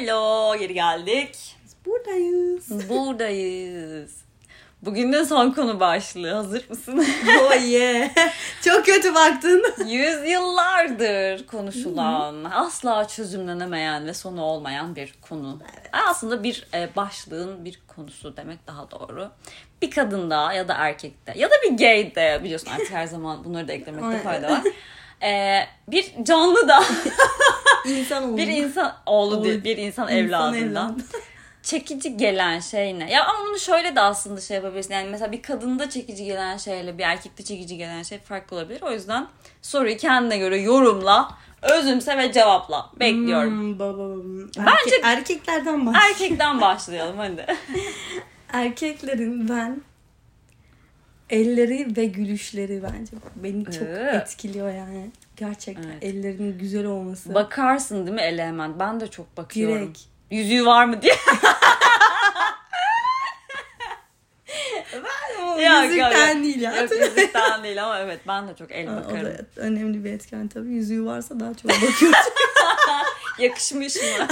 Hello, geri geldik. Buradayız. Buradayız. Bugün de son konu başlığı. Hazır mısın? oh yeah. Çok kötü baktın. Yüzyıllardır konuşulan, asla çözümlenemeyen ve sonu olmayan bir konu. Aslında bir e, başlığın bir konusu demek daha doğru. Bir kadında ya da erkekte ya da bir gayde biliyorsun artık her zaman bunları da eklemekte fayda var. E, bir canlı da İnsan oldu. bir insan oğlu Oğlu- değil, bir insan, İnsan evladından evladı. çekici gelen şey ne? Ya ama bunu şöyle de aslında şey yapabilirsin. Yani mesela bir kadında çekici gelen şeyle bir erkekte çekici gelen şey farklı olabilir. O yüzden soruyu kendine göre yorumla, özümse ve cevapla. Bekliyorum. Hmm, baba, baba. Bence- Erkek- erkeklerden baş. Erkekten başlayalım hadi. Erkeklerin ben elleri ve gülüşleri bence beni çok Ee. etkiliyor yani. Gerçekten Evet. ellerinin güzel olması. Bakarsın değil mi ele hemen? Ben de çok bakıyorum. Direkt. Yüzüğü var mı diye. O Yok, yüzükten yok. değil ya. Yok yüzükten değil ama evet ben de çok el o bakarım. da önemli bir etken tabii. Yüzüğü varsa daha çok bakıyoruz. Yakışmış mı?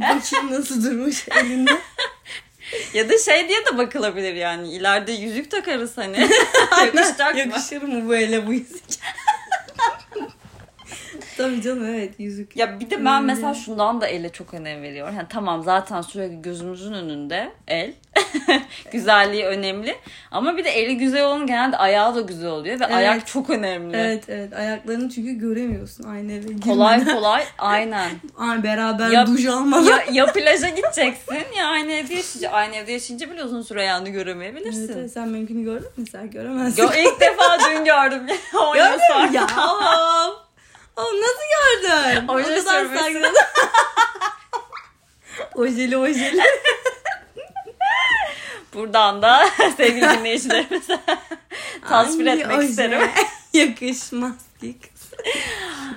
Bakayım nasıl durmuş elinde. Ya da şey diye de bakılabilir yani. İleride yüzük takarız hani. Yakışacak mı? Yakışır mı bu ele bu yüzük? Tabii canım evet yüzük. Ya bir de ben mesela şundan da ele çok önem veriyorum. Yani tamam zaten sürekli gözümüzün önünde el. Güzelliği önemli. Ama bir de eli güzel olan genelde ayağı da güzel oluyor ve Evet. ayak çok önemli. Evet evet ayaklarını çünkü göremiyorsun aynı eve girmeden. Kolay kolay aynen. Ay, beraber Ya- duş almadan. ya, ya plaja gideceksin ya aynı evde yaşayınca. Aynı evde yaşayınca bile uzun süre ayağını göremeyebilirsin. Evet, evet, sen mümkünü gördün mü? Sen göremezsin. Yo, ilk defa dün gördüm. O yıl Gördün sonra. mü ya? Oğlum. Nasıl gördün? Oje o kadar sakladın. ojeli ojeli. Buradan da sevgili dinleyicilerimize tasvir Hangi etmek oje isterim. Yakışmaz ki.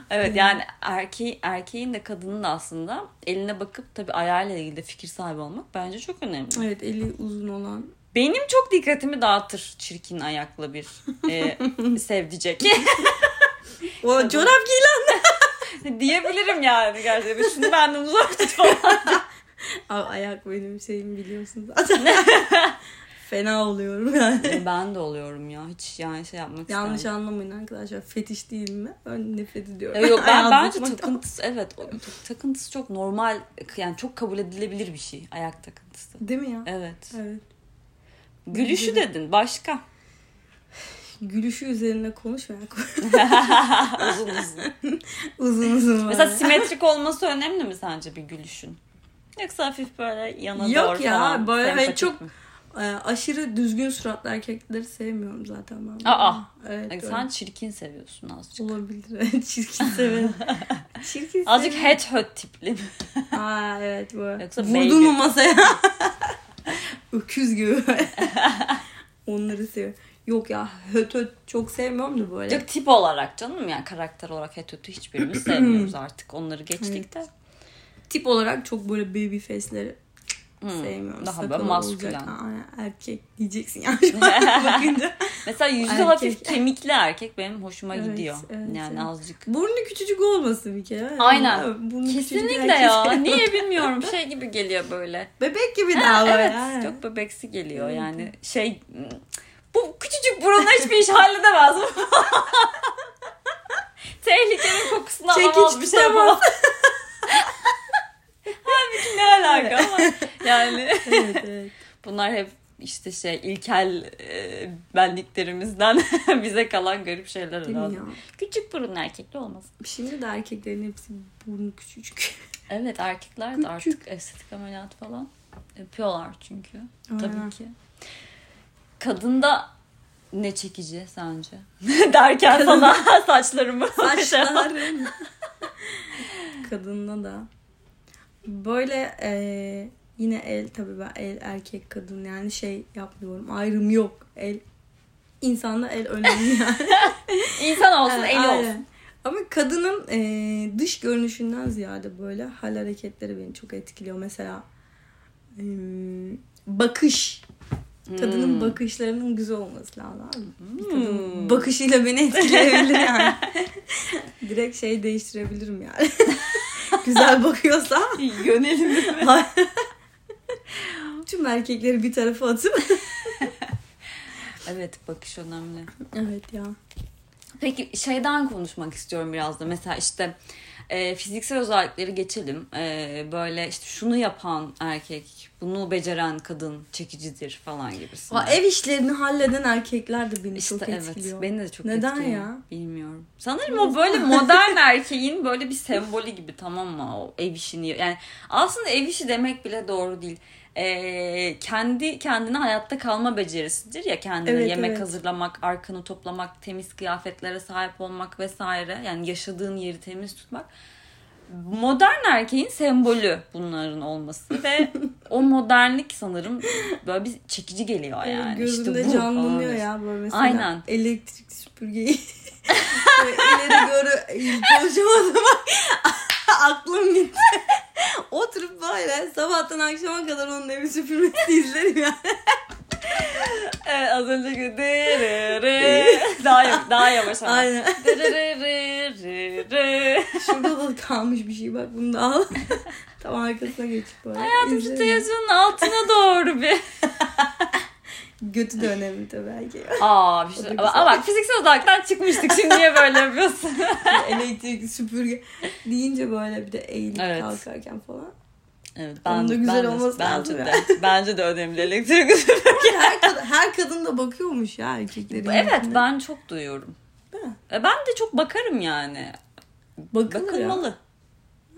Evet yani erkeği, erkeğin de kadının da aslında eline bakıp tabii ayağıyla ilgili de fikir sahibi olmak bence çok önemli. Evet eli uzun olan. Benim çok dikkatimi dağıtır çirkin ayaklı bir e, sevdicek. O çorap giy lan. Diyebilirim yani gerçekten. Şunu benden uzak tut falan. Abi ayak benim şeyim biliyorsun zaten. Fena oluyorum yani. ben de oluyorum ya. Hiç yani şey yapmak Yanlış istemem. anlamayın arkadaşlar. Fetiş değil mi? Ben nefret ediyorum. Yok ben bence takıntısı evet o- takıntısı çok normal yani çok kabul edilebilir bir şey ayak takıntısı. Değil mi ya? Evet. Evet. Gülüşü dedin başka. Gülüşü üzerine konuşmayan Uzun uzun. uzun uzun. Mesela simetrik olması önemli mi sence bir gülüşün? Yoksa hafif böyle yana Yok doğru ya, falan. böyle hani çok- mi? Ee, aşırı düzgün suratlı erkekleri sevmiyorum zaten ben. Aa. Evet, öyle. Sen çirkin seviyorsun azıcık. olabilir. Çirkin severim. Çirkin Azıcık het höt tipli mi? Aa evet böyle. Yoksa Vurdun mu masaya? Öküz gibi. Onları seviyorum. Yok ya höt höt çok sevmiyorum da böyle. Yok tip olarak canım yani karakter olarak het hötü hiçbirimiz sevmiyoruz artık. Onları geçtik de. Tip olarak çok böyle baby face'leri Hmm, sevmiyorum. Daha Sakalı böyle maskülen. erkek diyeceksin yani bakınca. Mesela yüzü Erkek. hafif kemikli erkek benim hoşuma Evet, gidiyor. evet, yani evet. azıcık. Burnu küçücük olmasın bir kere. Aynen. Burnu Kesinlikle ya. Niye bilmiyorum. Şey gibi geliyor böyle. Bebek gibi Ha, daha böyle. evet. Çok bebeksi geliyor Evet. yani. Şey bu küçücük burunla hiçbir iş halledemez. Tehlikenin kokusunu Çekiç alamaz bir şey yapamaz. Halbuki ne alaka ama yani evet evet. bunlar hep işte şey ilkel e, benliklerimizden bize kalan garip şeyler Değil herhalde. Küçük burun erkekli olmaz. Şimdi de erkeklerin hepsi burnu küçücük. Evet erkekler de artık estetik ameliyat falan yapıyorlar çünkü. Aynen. Tabii ki. Kadında ne çekici sence? Derken sana saçlarımı Saçlarım. Kadında da. Böyle e, yine el tabii ben el erkek kadın yani şey yapmıyorum. Ayrım yok. El insanda el önemli yani. İnsan olsun, eli aynen. olsun. Ama kadının e, dış görünüşünden ziyade böyle hal hareketleri beni çok etkiliyor. Mesela e, bakış. Kadının Hmm. bakışlarının güzel olması lazım. Bir Hmm. kadın bakışıyla beni etkileyebilir yani. Direkt şey değiştirebilirim yani. güzel bakıyorsa Yönelim. tüm erkekleri bir tarafa atıp evet bakış önemli. evet ya. Peki şeyden konuşmak istiyorum biraz da. Mesela işte e, fiziksel özellikleri geçelim. E, böyle işte şunu yapan erkek, bunu beceren kadın çekicidir falan gibisinden. Ha, ev işlerini halleden erkekler de beni İşte çok evet. etkiliyor. Beni de çok Neden etkiliyor. ya? Bilmiyorum. Sanırım o böyle modern erkeğin böyle bir sembolü gibi tamam mı? O ev işini. Yani aslında ev işi demek bile doğru değil. Ee, kendi kendine hayatta kalma becerisidir ya kendine Evet, yemek evet. hazırlamak, arkanı toplamak, temiz kıyafetlere sahip olmak vesaire. Yani yaşadığın yeri temiz tutmak. Modern erkeğin sembolü bunların olması ve o modernlik sanırım böyle bir çekici geliyor yani. Gözümde işte bu canlanıyor falan. ya böyle mesela. Aynen. Elektrik süpürgeyi ileri doğru konuşamadım ama aklım gitti. Oturup böyle sabahtan akşama kadar onun evi süpürmesi izlerim yani. Evet az önceki daha, daha yavaş ama. Aynen. Şurada da kalmış bir şey bak bunu da al. Tam arkasına geçip böyle. Hayatım şu televizyonun altına doğru bir. Götü de önemli tabii belki. Aa bir şey. Ama, ama bak fiziksel odaktan çıkmıştık. Şimdi niye böyle yapıyorsun? Elektrik süpürge deyince böyle bir de eğilip Evet. kalkarken falan. Evet Onun da güzel ben de- olması bence lazım de. ya. Bence de önemli elektrik. her, kadın, her kadın da bakıyormuş ya erkeklerin. evet yüzüne. ben çok duyuyorum. E, Ben de çok bakarım yani. Bakılır Bakılmalı. Ya.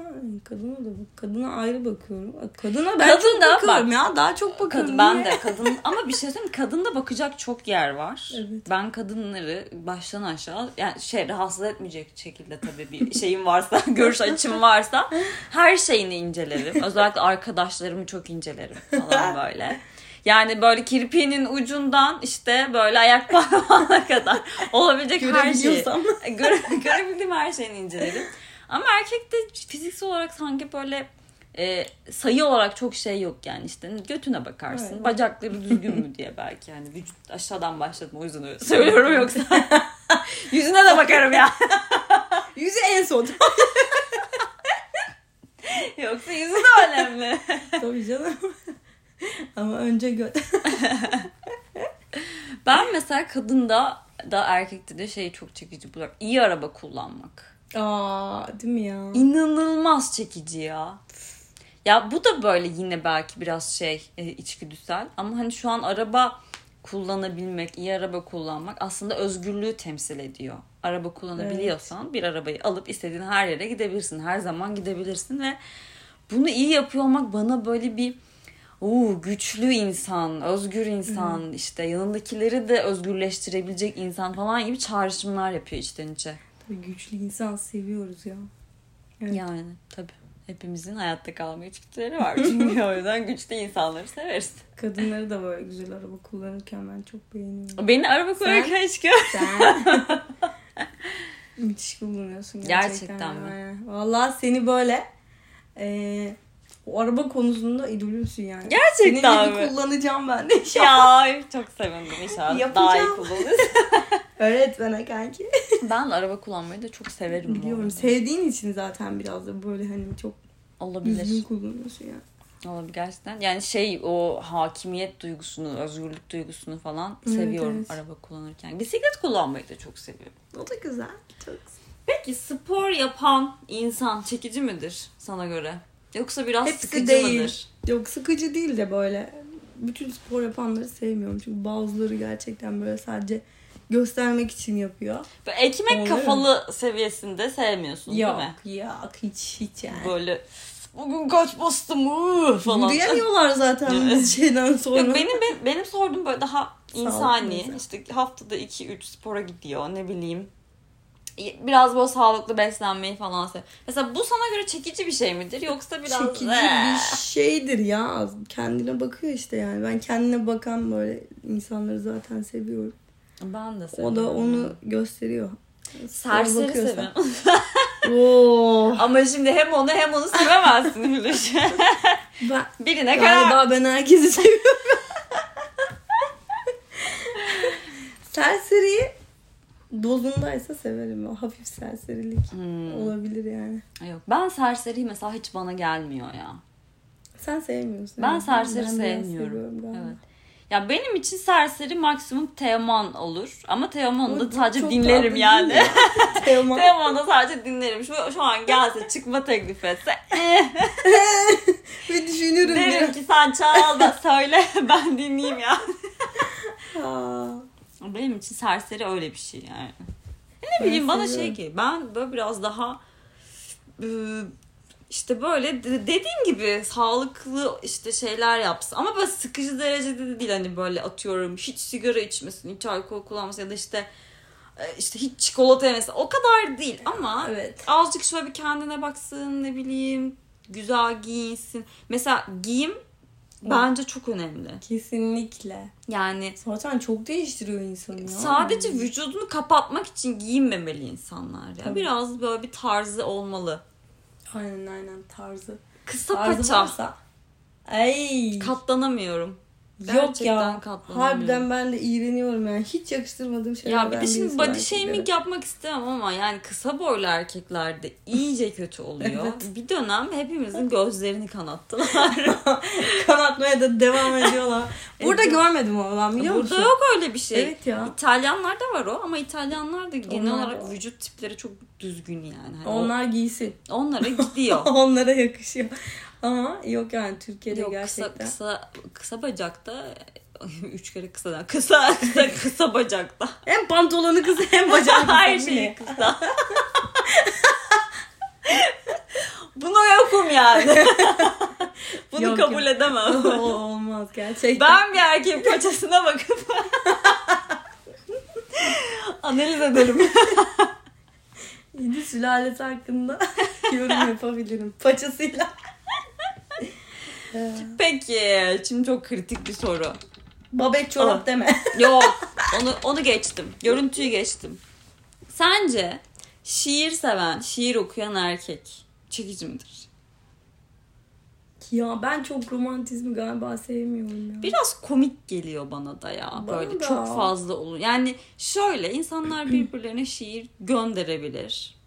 Ha, kadına da bak. Kadına ayrı bakıyorum. Kadına ben Kadın çok da bakıyorum ya. Daha çok bakıyorum. Kadın, ben de kadın ama bir şey söyleyeyim mi? kadında bakacak çok yer var. Evet. Ben kadınları baştan aşağı yani şey rahatsız etmeyecek şekilde tabii bir şeyim varsa, görüş açım varsa her şeyini incelerim. Özellikle arkadaşlarımı çok incelerim falan böyle. Yani böyle kirpiğinin ucundan işte böyle ayak parmağına kadar olabilecek her şeyi. Göre, görebildiğim her şeyini incelerim. Ama erkekte fiziksel olarak sanki böyle e, sayı olarak çok şey yok yani işte götüne bakarsın Evet. bacakları düzgün mü diye belki yani vücut aşağıdan başladım o yüzden öyle söylüyorum yoksa yüzüne de bakarım ya Yüzü en son. yoksa yüzü de önemli. Tabii canım. Ama önce göt. Ben mesela kadında da erkekte de şeyi çok çekici buluyorum. İyi araba kullanmak. Aa değil mi ya? İnanılmaz çekici ya. Ya bu da böyle yine belki biraz şey e, içgüdüsel ama hani şu an araba kullanabilmek, iyi araba kullanmak aslında özgürlüğü temsil ediyor. Araba kullanabiliyorsan bir arabayı alıp istediğin her yere gidebilirsin. Her zaman gidebilirsin ve bunu iyi yapıyor olmak bana böyle bir Oo, güçlü insan, özgür insan, işte yanındakileri de özgürleştirebilecek insan falan gibi çağrışımlar yapıyor içten içe. Güçlü insan seviyoruz ya. Evet. Yani tabii. Hepimizin hayatta kalma içgüdüleri var. Çünkü o yüzden güçlü insanları severiz. Kadınları da böyle güzel araba kullanırken ben çok beğeniyorum. Beni araba kullanırken hiç gör. Sen müthiş kullanıyorsun gerçekten. Gerçekten mi? Yani. Vallahi seni böyle e, o araba konusunda idolümsün yani. Gerçekten Senin gibi mi? kullanacağım ben de inşallah. ya çok sevindim inşallah. Yapacağım. Daha iyi kullanırız. Öğret bana kanki. ben araba kullanmayı da çok severim. Biliyorum. Sevdiğin için zaten biraz da böyle hani çok Olabilir. düzgün kullanıyorsun ya. Olabilir gerçekten. Yani şey o hakimiyet duygusunu, özgürlük duygusunu falan Evet, seviyorum evet. araba kullanırken. Bisiklet kullanmayı da çok seviyorum. O da güzel. Çok güzel. Peki spor yapan insan çekici midir sana göre? Yoksa biraz Hepsi sıkıcı değil. mıdır? Yok sıkıcı değil de böyle bütün spor yapanları sevmiyorum. Çünkü bazıları gerçekten böyle sadece göstermek için yapıyor. Böyle ekmek Oluyor kafalı seviyesinde sevmiyorsun Yok değil mi? yok hiç hiç yani. Böyle bugün kaç bastım ıı, falan. Yürüyemiyorlar zaten Evet. biz şeyden sonra. Yok, benim, benim, benim sorduğum böyle daha insani. işte haftada 2-3 spora gidiyor ne bileyim. Biraz böyle sağlıklı beslenmeyi falan sev. Mesela bu sana göre çekici bir şey midir? Yoksa biraz... Çekici Eee. bir şeydir ya. Kendine bakıyor işte yani. Ben kendine bakan böyle insanları zaten seviyorum. Ben de O seviyorum. da onu gösteriyor. Serseri seviyorum. Oo. Ama şimdi hem onu hem onu sevemezsin Hülüş. Ben, Birine karar. galiba ben herkesi seviyorum. Serseriyi Dozundaysa severim. O hafif serserilik Hmm. olabilir yani. Yok ben serseri mesela hiç bana gelmiyor ya. Sen sevmiyorsun. Ben serseri Ben sevmiyorum. seviyorum galiba. Evet. Ya benim için serseri maksimum Teoman olur. Ama Teoman'ı da sadece dinlerim yani. mi? Teoman. Teoman'ı da sadece dinlerim. Şu, şu an gelse çıkma teklif etse eh, Ve düşünüyorum derim biraz. ki sen çal da söyle ben dinleyeyim ya. Benim için serseri öyle bir şey yani. Ne bileyim bana şey ki ben böyle biraz daha e, işte böyle de- dediğim gibi sağlıklı işte şeyler yapsın. Ama böyle sıkıcı derecede de değil hani böyle atıyorum hiç sigara içmesin, hiç alkol kullanmasın ya da işte e, işte hiç çikolata yemesin. O kadar değil ama evet. azıcık şöyle bir kendine baksın ne bileyim güzel giyinsin. Mesela giyim bence çok önemli. Kesinlikle. Yani Zaten çok değiştiriyor insanı ya. Sadece vücudunu kapatmak için giyinmemeli insanlar ya. Tabii. Biraz böyle bir tarzı olmalı. Aynen aynen tarzı. Kısa Tarzı paça. varsa. Ay. Katlanamıyorum. Yok ya. Harbiden ben de iğreniyorum yani. Hiç yakıştırmadığım şeyler. Ya bir de şimdi body shaming yapmak istemem ama yani kısa boylu erkeklerde iyice kötü oluyor. Evet. Bir dönem hepimizin gözlerini kanattılar. Kanatmaya da devam ediyorlar. Burada Ediyor. görmedim ama ben biliyor Burada musun? yok öyle bir şey. Evet ya. İtalyanlarda var o ama İtalyanlar da genel Onlar olarak var. vücut tipleri çok düzgün yani. Hani Onlar giysin. o- onlara gidiyor. Onlara yakışıyor. Ama yok yani Türkiye'de Yok gerçekten. kısa kısa kısa bacakta üç kere kısa kısa kısa kısa bacakta Hem pantolonu kısa hem bacağı kısa. her şey ne? kısa. Buna yokum yani. Bunu Yok, kabul yok. edemem. O olmaz gerçekten. Ben bir erkeğin paçasına bakıp analiz ederim. Yedi sülalesi hakkında yorum yapabilirim. Paçasıyla. Peki, şimdi çok kritik bir soru. Babet çorap Aa. deme. Yok, onu onu geçtim. Görüntüyü geçtim. Sence şiir seven, şiir okuyan erkek çekici midir? ya ben çok romantizmi galiba sevmiyorum ya. Biraz komik geliyor bana da ya. Bana Böyle da. çok fazla olur. Yani şöyle insanlar birbirlerine şiir gönderebilir.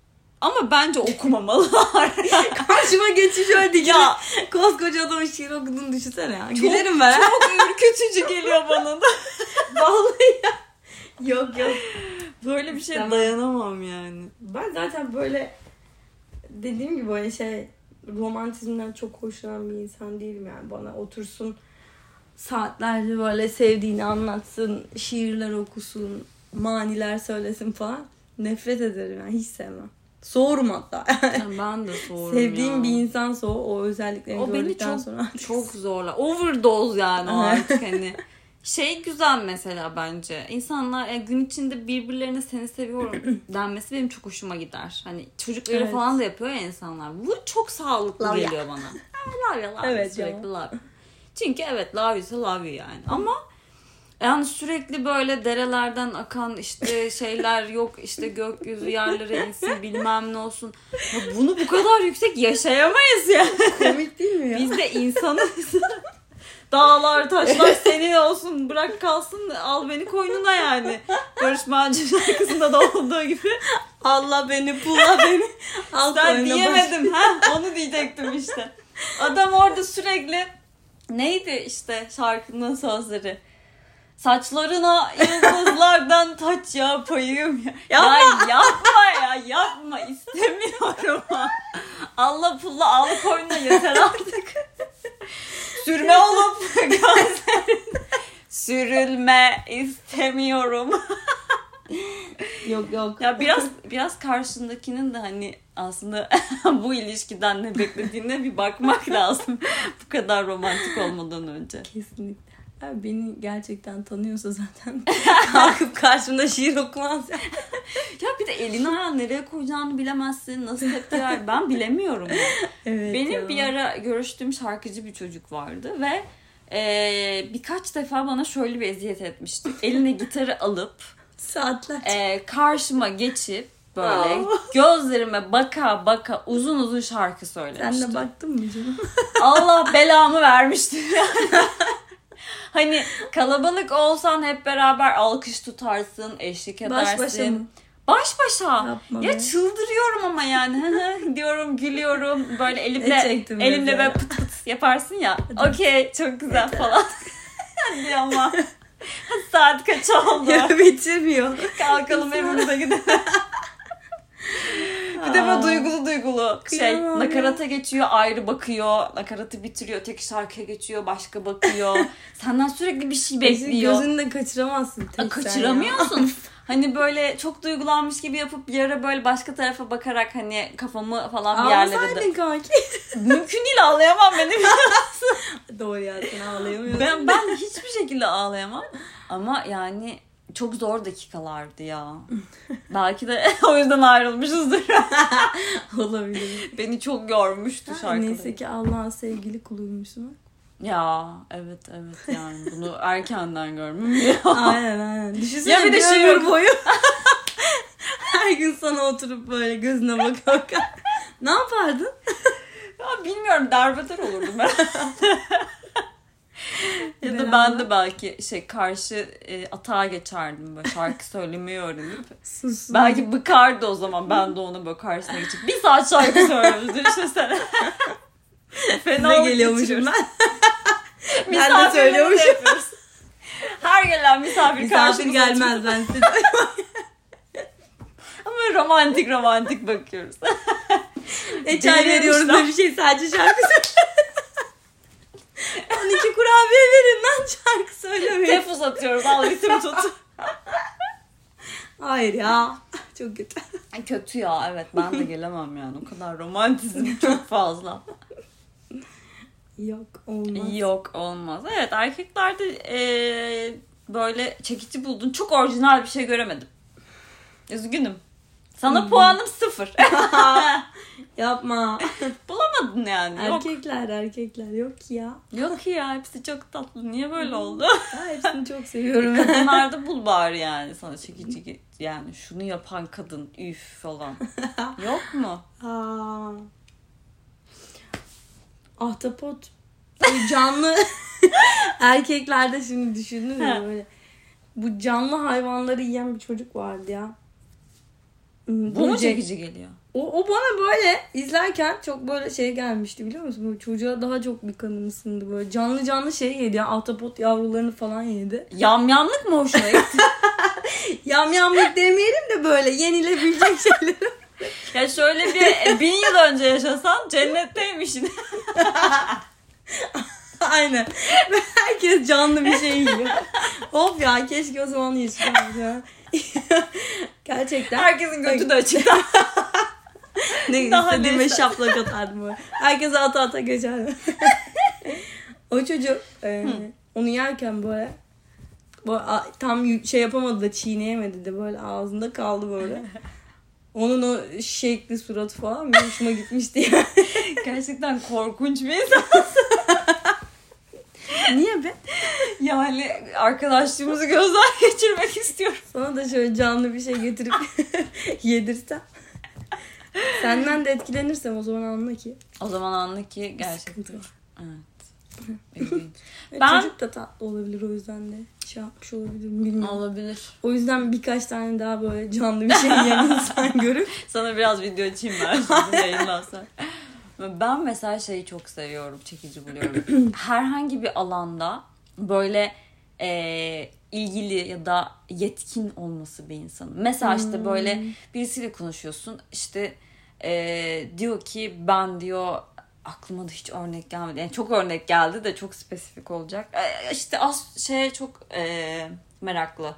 Ama bence okumamalılar. Karşıma geçiş öyle ya. Koskoca adamın şiir okuduğunu düşünsene ya. Gülerim ben. çok ürkütücü geliyor bana da. Vallahi ya. Yok yok. Böyle bir şey dayanamam yani. Ben zaten böyle dediğim gibi böyle şey romantizmden çok hoşlanan bir insan değilim yani. Bana otursun saatlerce böyle sevdiğini anlatsın, şiirler okusun, maniler söylesin falan. Nefret ederim yani hiç sevmem. Soğurum hatta. Yani ben de soğurum Sevdiğim ya. bir insan soğu o özelliklerini O beni gördükten çok sonra. çok zorla. Overdose yani o artık hani. Şey güzel mesela bence. İnsanlar yani gün içinde birbirlerine seni seviyorum denmesi benim çok hoşuma gider. Hani çocukları Evet. falan da yapıyor ya insanlar. Bu çok sağlıklı Love ya. geliyor bana. Ha, love ya, love Evet ya. sürekli love. Çünkü evet love ise love you yani. Ama yani sürekli böyle derelerden akan işte şeyler yok işte gökyüzü yerlere insin bilmem ne olsun. Ya bunu bu kadar yüksek yaşayamayız yani. Komik değil mi ya? Biz de insanız. Dağlar taşlar senin olsun bırak kalsın al beni koynuna yani. Barış Manço şarkısında da olduğu gibi. Allah beni pulla beni. Al Ben diyemedim ha onu diyecektim işte. Adam orada sürekli neydi işte şarkının sözleri. Saçlarına yıldızlardan taç yapayım. Ya. Yapma. Ya yapma ya yapma istemiyorum. Allah pulla al koynuna yeter artık. Sürme olup gözlerin sürülme istemiyorum. Yok yok. Ya biraz biraz karşındakinin de hani aslında bu ilişkiden ne beklediğine bir bakmak lazım. bu kadar romantik olmadan önce. Kesinlikle. Abi beni gerçekten tanıyorsa zaten kalkıp karşımda şiir okumaz ya. Ya bir de elini ayağını nereye koyacağını bilemezsin. Nasıl tepki ver ben bilemiyorum. ya. Evet Benim ya. bir ara görüştüğüm şarkıcı bir çocuk vardı ve e, birkaç defa bana şöyle bir eziyet etmişti. Eline gitarı alıp Saatler. e, karşıma geçip böyle gözlerime baka baka uzun uzun şarkı söylemişti. Sen de baktın mı canım? Allah belamı vermişti yani. Hani kalabalık olsan hep beraber alkış tutarsın, eşlik edersin. Baş başa mı? Baş başa. Yapma ya be. çıldırıyorum ama yani. Diyorum, gülüyorum. Böyle elimle elimle böyle pıt pıt yaparsın ya. Okey, çok güzel falan. Hadi ama. Saat kaç oldu? Ya bitirmiyor. Kalkalım evimize gidelim. Bir de böyle duygulu duygulu şey Kıyamam ya. nakarata geçiyor ayrı bakıyor nakaratı bitiriyor tek şarkıya geçiyor başka bakıyor senden sürekli bir şey bekliyor Gözünü de kaçıramazsın. tek kaçıramıyorsun hani böyle çok duygulanmış gibi yapıp bir ara böyle başka tarafa bakarak hani kafamı falan bir yerlere Ağlasaydın kanki. mümkün değil ağlayamam benim Doğru ya sen ağlayamıyorsun. ben ben hiçbir şekilde ağlayamam ama yani çok zor dakikalardı ya. Belki de o yüzden ayrılmışızdır. Olabilir. Beni çok yormuştu şarkı. Neyse ki Allah'ın sevgili kuluymuşsun. Ya evet evet yani bunu erkenden görmem ya. aynen aynen. Düşünsene Ya bir de şey ömür boyu. Her gün sana oturup böyle gözüne baka baka. ne yapardın? ya bilmiyorum derbeder olurdum ben. Ya da ben de belki şey karşı e, atağa geçerdim böyle şarkı söylemeyi öğrenip. Sus. Belki bıkardı o zaman ben de ona böyle karşısına geçip bir saat şarkı söylüyoruz düşünsene. Fena ne geliyormuşum ben. ben de söylüyormuşum. Her gelen misafir, Misafir gelmez ben size. Ama romantik romantik bakıyoruz. ne çay veriyoruz ne bir şey sadece şarkı söyle. 12 kurabiye verin lan şarkı söylemeyin. Tefus atıyoruz al ritim tut. Hayır ya. Çok kötü. Kötü ya evet ben de gelemem yani o kadar romantizm çok fazla. Yok olmaz. Yok olmaz. Evet erkeklerde eee, böyle çekici buldun. Çok orijinal bir şey göremedim. Üzgünüm. Sana puanım sıfır. Yapma. Bulamadın yani. Yok. erkekler erkekler yok ya. Yok ya hepsi çok tatlı. Niye böyle oldu? Ha, hepsini çok seviyorum. Kadınlarda bul bari yani sana çekici yani şunu yapan kadın üf falan. Yok mu? Aa. Ahtapot. Bu canlı erkeklerde şimdi düşündün mü Ha. böyle. Bu canlı hayvanları yiyen bir çocuk vardı ya. Bu mu çekici geliyor? O, o bana böyle izlerken çok böyle şey gelmişti biliyor musun? Böyle çocuğa daha çok bir kanım ısındı böyle. Canlı canlı şey yedi ya. Ahtapot yavrularını falan yedi. Yamyamlık mı hoşuna gitti? Yamyamlık demeyelim de böyle yenilebilecek şeyler. ya şöyle bir e, bin yıl önce yaşasan cennetteymişsin. Aynen. Herkes canlı bir şey yiyor. Hop ya keşke o zaman yaşayayım ya. Gerçekten. Herkesin götü de açık. ne Daha istediğime neyse. şaplak atardım böyle. Herkese ata ata geçerdim. o çocuk e, onu yerken böyle, böyle a- tam şey yapamadı da çiğneyemedi de böyle ağzında kaldı böyle. Onun o şekli suratı falan benim hoşuma gitmişti ya. Gerçekten korkunç bir insan. Niye be? Yani arkadaşlığımızı gözden geçirmek istiyorum. Sana da şöyle canlı bir şey getirip yedirsem. Senden de etkilenirsem o zaman anla ki. O zaman anla ki gerçekten. Evet. İlginç. Ve Ben- Çocuk da tatlı olabilir o yüzden de şey yapmış olabilir bilmiyorum. Olabilir. O yüzden birkaç tane daha böyle canlı bir şey yiyen insan görüp Sana biraz video açayım ben şimdi yayınlarsan. Ben mesela şeyi çok seviyorum, çekici buluyorum. Herhangi bir alanda böyle e, ilgili ya da yetkin olması bir insanın. Mesela işte böyle birisiyle konuşuyorsun. işte e, diyor ki ben diyor aklıma da hiç örnek gelmedi. Yani çok örnek geldi de çok spesifik olacak. E, işte as şeye çok e, meraklı.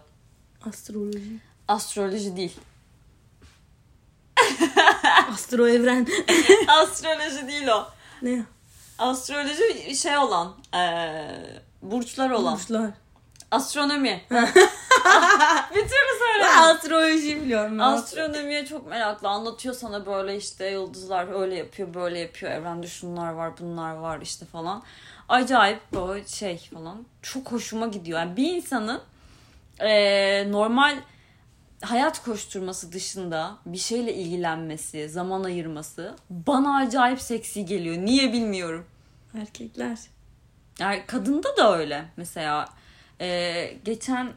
astroloji. Astroloji değil. Astro evren. Astroloji değil o. ne? Astroloji şey olan, eee, burçlar olan. Burçlar. Astronomi. Bir türlü söyle. Ben astroloji biliyorum. ben. Astronomiye çok meraklı. Anlatıyor sana böyle işte yıldızlar öyle yapıyor, böyle yapıyor. Evrende şunlar var, bunlar var işte falan. Acayip böyle şey falan. Çok hoşuma gidiyor. Yani bir insanın eee, normal hayat koşturması dışında bir şeyle ilgilenmesi, zaman ayırması bana acayip seksi geliyor. Niye bilmiyorum. Erkekler. Yani kadında da öyle. Mesela e, geçen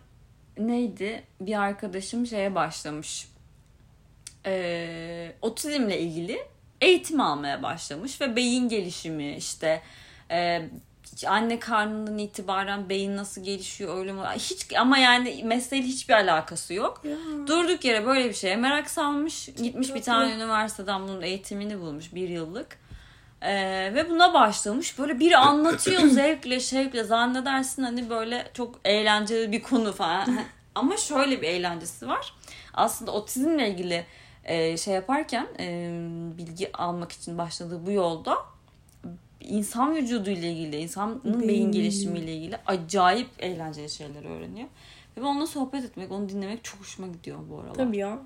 neydi? Bir arkadaşım şeye başlamış. E, otizmle ilgili eğitim almaya başlamış ve beyin gelişimi işte e, anne karnından itibaren beyin nasıl gelişiyor öyle mi? Hiç ama yani mesleğiyle hiçbir alakası yok. Ya. Durduk yere böyle bir şeye merak salmış. Gitmiş bir tane üniversiteden bunun eğitimini bulmuş bir yıllık. Ee, ve buna başlamış. Böyle biri anlatıyor zevkle şevkle zannedersin hani böyle çok eğlenceli bir konu falan. Ama şöyle bir eğlencesi var. Aslında otizmle ilgili e, şey yaparken e, bilgi almak için başladığı bu yolda insan vücudu ile ilgili, insanın beyin, Beyin. gelişimiyle ilgili acayip eğlenceli şeyler öğreniyor. Ve ben onunla sohbet etmek, onu dinlemek çok hoşuma gidiyor bu aralar. Tabii ya.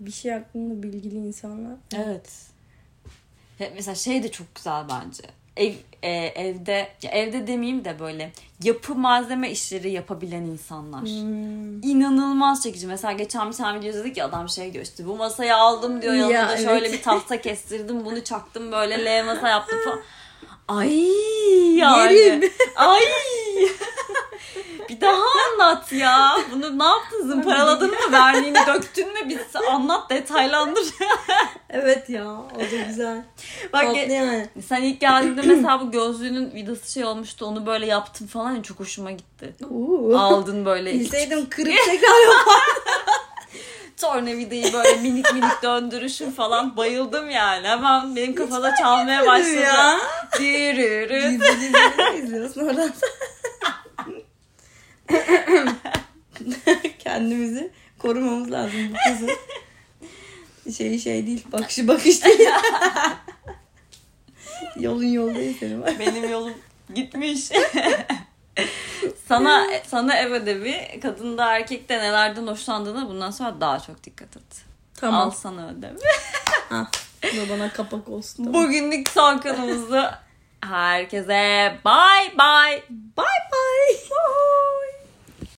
Bir şey hakkında bilgili insanlar. Evet. Ya mesela şey de çok güzel bence. Ev e, evde evde demeyeyim de böyle yapı malzeme işleri yapabilen insanlar. Hmm. İnanılmaz çekici. Mesela geçen bir tane video izledik ya adam şey diyor işte bu masayı aldım diyor yanında Ya, evet. şöyle bir tahta kestirdim bunu çaktım böyle L masa yaptım falan. Ay yani. Yerim. Ay. bir daha anlat ya. Bunu ne yaptın zımparaladın mı? Verniğini döktün mü? Bir anlat detaylandır. Evet ya. O da güzel. Bak Tatlı ge- yani. sen ilk geldiğinde mesela bu gözlüğünün vidası şey olmuştu. Onu böyle yaptım falan ya çok hoşuma gitti. Oo. Aldın böyle. Bilseydim kırıp tekrar yapar. Tornavidayı böyle minik minik döndürüşüm falan. Bayıldım yani. Hemen benim kafada çalmaya başladı. ya. Dürürü. Gizli gizli izliyorsun oradan. Kendimizi korumamız lazım bu kızın. Şey şey değil. Bakışı bakış değil. Yolun yol değil senin. Benim yolum gitmiş. sana sana ev ödevi kadında erkekte nelerden hoşlandığına bundan sonra daha çok dikkat et. Al Tamam. sana ödevi. Ha, bu da bana kapak olsun. Tamam. Bugünlük son konumuzu herkese bye bye. Bye bye.